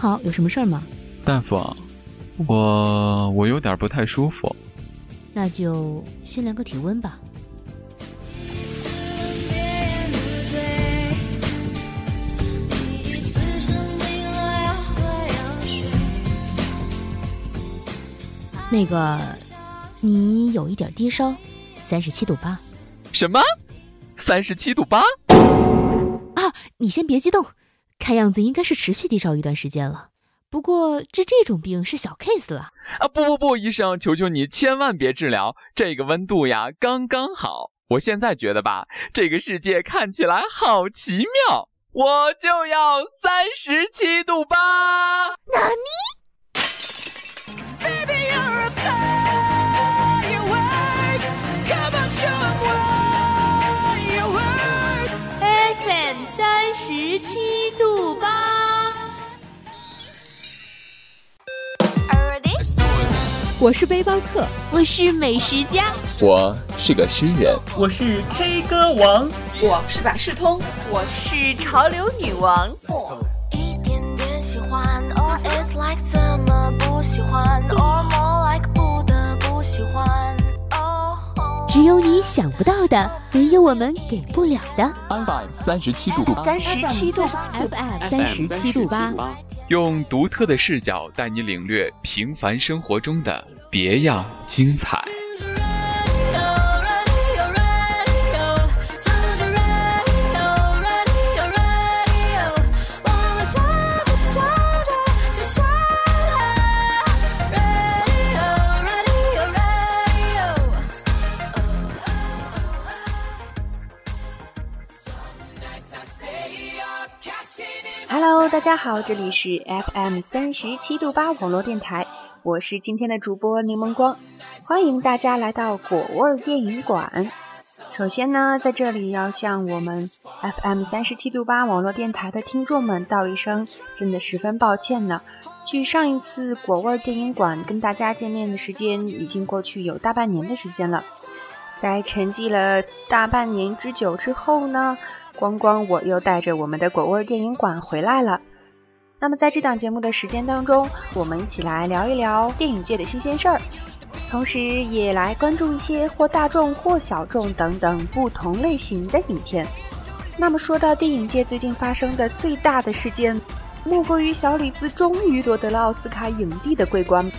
好，有什么事儿吗？大夫，我我有点不太舒服。那就先量个体温吧。那个，你有一点低烧，三十七度八。什么？三十七度八？啊，你先别激动，看样子应该是持续低烧一段时间了。不过治这种病是小 case 了。啊，不不不，医生，求求你千万别治疗，这个温度呀刚刚好。我现在觉得吧，这个世界看起来好奇妙，我就要三十七度八。那你？七度八，我是背包客，我是美食家，我是个诗人，我是 K 歌王，我是百事通，我是潮流女王。一点点喜欢，or it's like 怎么不喜欢，or 只有你想不到的，没有我们给不了的。FM 三十七度。三十七度，FM 三十七度八，用独特的视角带你领略平凡生活中的别样精彩。大家好，这里是 FM 三十七度八网络电台，我是今天的主播柠檬光，欢迎大家来到果味电影馆。首先呢，在这里要向我们 FM 三十七度八网络电台的听众们道一声，真的十分抱歉呢。距上一次果味电影馆跟大家见面的时间已经过去有大半年的时间了，在沉寂了大半年之久之后呢。光光，我又带着我们的果味电影馆回来了。那么在这档节目的时间当中，我们一起来聊一聊电影界的新鲜事儿，同时也来关注一些或大众或小众等等不同类型的影片。那么说到电影界最近发生的最大的事件，莫过于小李子终于夺得了奥斯卡影帝的桂冠。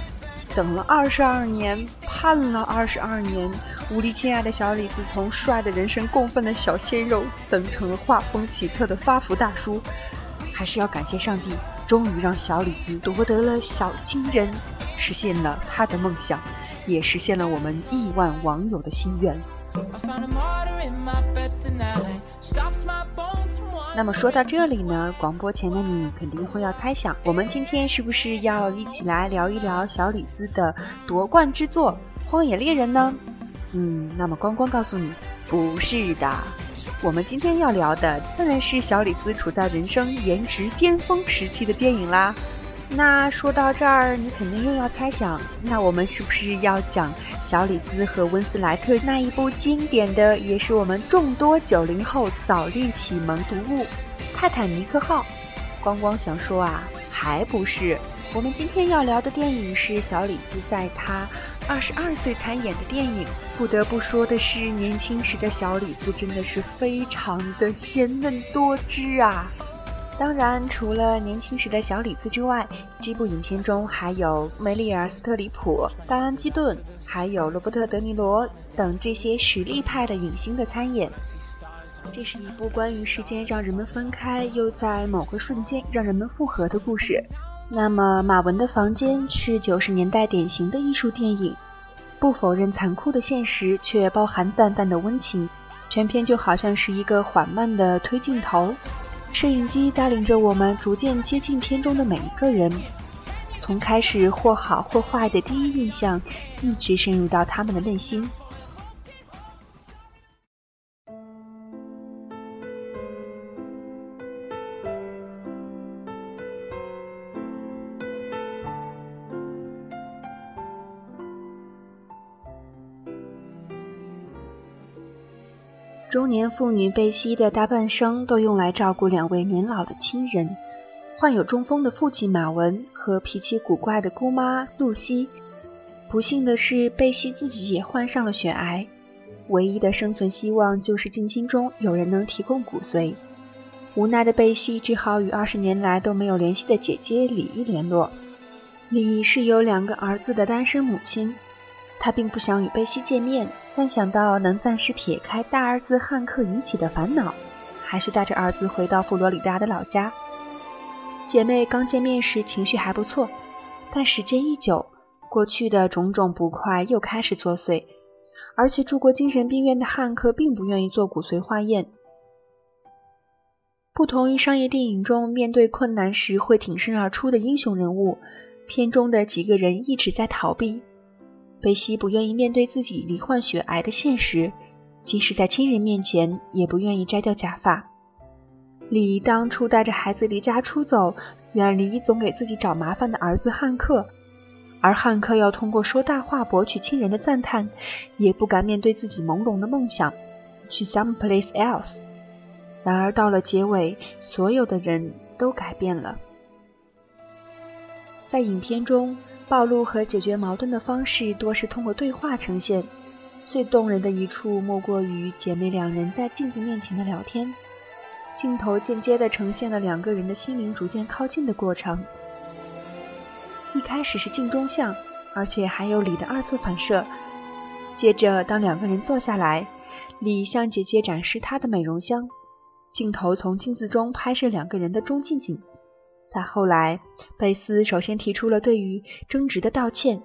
等了二十二年，盼了二十二年，无力亲爱的小李子从帅的人神共愤的小鲜肉，等成了画风奇特的发福大叔。还是要感谢上帝，终于让小李子夺得了小金人，实现了他的梦想，也实现了我们亿万网友的心愿。那么说到这里呢，广播前的你肯定会要猜想，我们今天是不是要一起来聊一聊小李子的夺冠之作《荒野猎人》呢？嗯，那么光光告诉你，不是的，我们今天要聊的当然是小李子处在人生颜值巅峰时期的电影啦。那说到这儿，你肯定又要猜想，那我们是不是要讲小李子和温斯莱特那一部经典的，也是我们众多九零后早恋启蒙读物《泰坦尼克号》？光光想说啊，还不是。我们今天要聊的电影是小李子在他二十二岁参演的电影。不得不说的是，年轻时的小李子真的是非常的鲜嫩多汁啊。当然，除了年轻时的小李子之外，这部影片中还有梅丽尔·斯特里普、戴安·基顿，还有罗伯特·德尼罗等这些实力派的影星的参演。这是一部关于时间让人们分开，又在某个瞬间让人们复合的故事。那么，马文的房间是九十年代典型的艺术电影，不否认残酷的现实，却包含淡淡的温情。全片就好像是一个缓慢的推镜头。摄影机带领着我们逐渐接近片中的每一个人，从开始或好或坏的第一印象，一直深入到他们的内心。年妇女贝西的大半生都用来照顾两位年老的亲人，患有中风的父亲马文和脾气古怪的姑妈露西。不幸的是，贝西自己也患上了血癌，唯一的生存希望就是近亲中有人能提供骨髓。无奈的贝西只好与二十年来都没有联系的姐姐李伊联络。李伊是有两个儿子的单身母亲，他并不想与贝西见面，但想到能暂时撇开大儿子汉克引起的烦恼，还是带着儿子回到佛罗里达的老家。姐妹刚见面时情绪还不错，但时间一久，过去的种种不快又开始作祟，而且住过精神病院的汉克并不愿意做骨髓化验。不同于商业电影中面对困难时会挺身而出的英雄人物，片中的几个人一直在逃避。贝西不愿意面对自己罹患血癌的现实，即使在亲人面前也不愿意摘掉假发。李当初带着孩子离家出走，远离总给自己找麻烦的儿子汉克，而汉克要通过说大话博取亲人的赞叹，也不敢面对自己朦胧的梦想，去 someplace else。然而到了结尾，所有的人都改变了。在影片中，暴露和解决矛盾的方式多是通过对话呈现。最动人的一处莫过于姐妹两人在镜子面前的聊天，镜头间接地呈现了两个人的心灵逐渐靠近的过程。一开始是镜中像，而且还有李的二次反射。接着，当两个人坐下来，李向姐姐展示她的美容箱。镜头从镜子中拍摄两个人的中近景。再后来，贝斯首先提出了对于争执的道歉。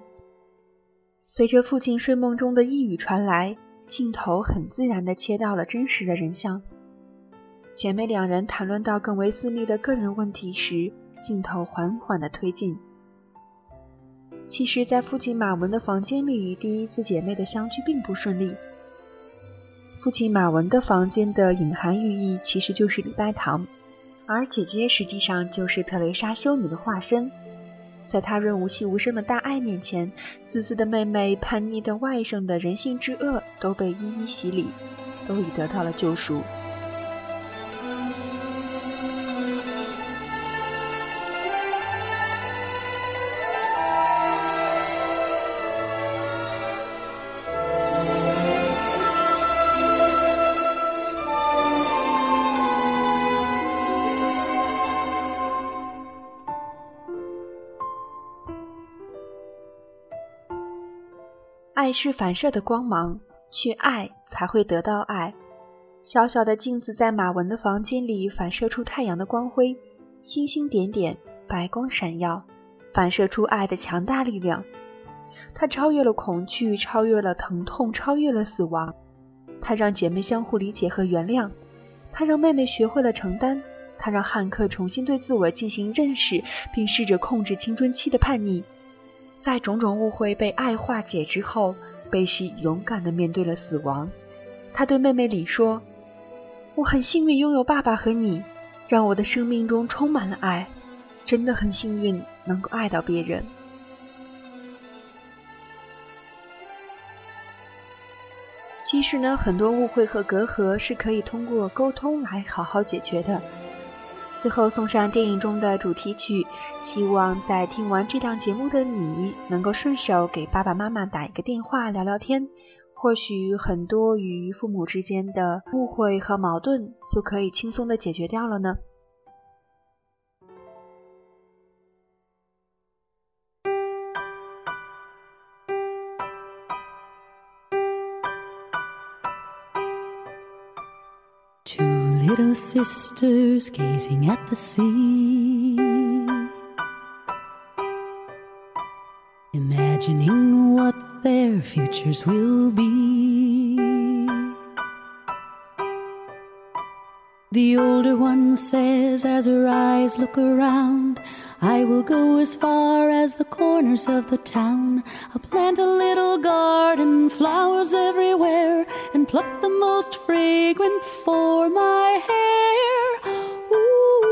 随着父亲睡梦中的一语传来，镜头很自然地切到了真实的人像。姐妹两人谈论到更为私密的个人问题时，镜头缓缓地推进。其实，在父亲马文的房间里，第一次姐妹的相聚并不顺利。父亲马文的房间的隐含寓意其实就是礼拜堂，而姐姐实际上就是特蕾莎修女的化身。在她润无细无声的大爱面前，自私的妹妹、叛逆的外甥的人性之恶都被一一洗礼，都已得到了救赎。爱是反射的光芒，去爱才会得到爱。小小的镜子在马文的房间里反射出太阳的光辉，星星点点，白光闪耀，反射出爱的强大力量。它超越了恐惧，超越了疼痛，超越了死亡。它让姐妹相互理解和原谅，它让妹妹学会了承担，它让汉克重新对自我进行认识，并试着控制青春期的叛逆。在种种误会被爱化解之后，贝西勇敢地面对了死亡。他对妹妹李说：“我很幸运拥有爸爸和你，让我的生命中充满了爱，真的很幸运能够爱到别人。”其实呢，很多误会和隔阂是可以通过沟通来好好解决的。最后送上电影中的主题曲，希望在听完这档节目的你能够顺手给爸爸妈妈打一个电话聊聊天，或许很多与父母之间的误会和矛盾就可以轻松的解决掉了呢。Little sisters gazing at the sea, imagining what their futures will be. The older one says as her eyes look around, I will go as far as the corners of the town. I'll plant a little garden, flowers everywhere, and pluck the most fragrant for my hair. Ooh,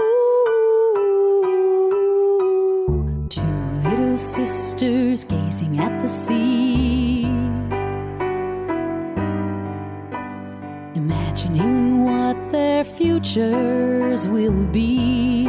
ooh. Two little sisters gazing at the sea. Imagining will be.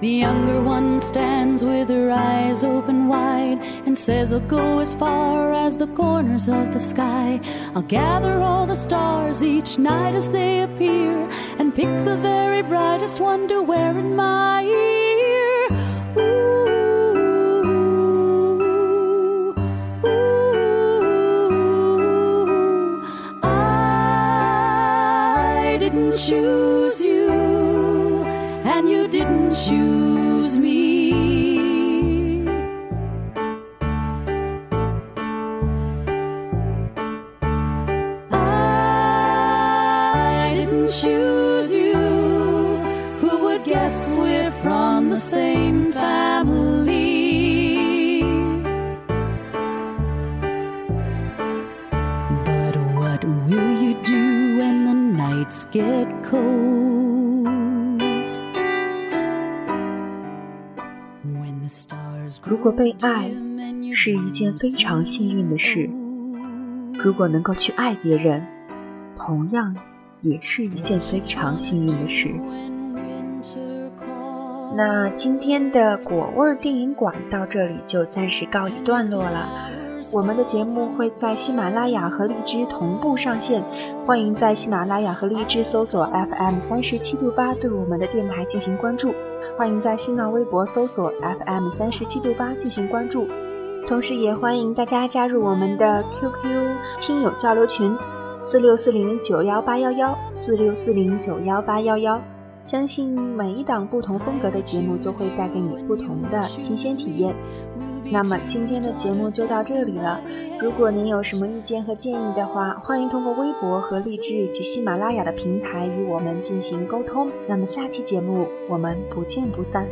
The younger one stands with her eyes open wide and says, I'll go as far as the corners of the sky. I'll gather all the stars each night as they appear and pick the very brightest one to wear in my ear. And you didn't choose me. I didn't choose you. Who would guess we're from the same family? But what will you do when the nights get cold? 如果被爱是一件非常幸运的事，如果能够去爱别人，同样也是一件非常幸运的事。那今天的果味儿电影馆到这里就暂时告一段落了。我们的节目会在喜马拉雅和荔枝同步上线，欢迎在喜马拉雅和荔枝搜索 FM 三十七度八对我们的电台进行关注，欢迎在新浪微博搜索 FM 三十七度八进行关注，同时也欢迎大家加入我们的 QQ 听友交流群四六四零九幺八幺幺四六四零九幺八幺幺。相信每一档不同风格的节目都会带给你不同的新鲜体验。那么今天的节目就到这里了。如果您有什么意见和建议的话，欢迎通过微博和荔枝以及喜马拉雅的平台与我们进行沟通。那么下期节目我们不见不散。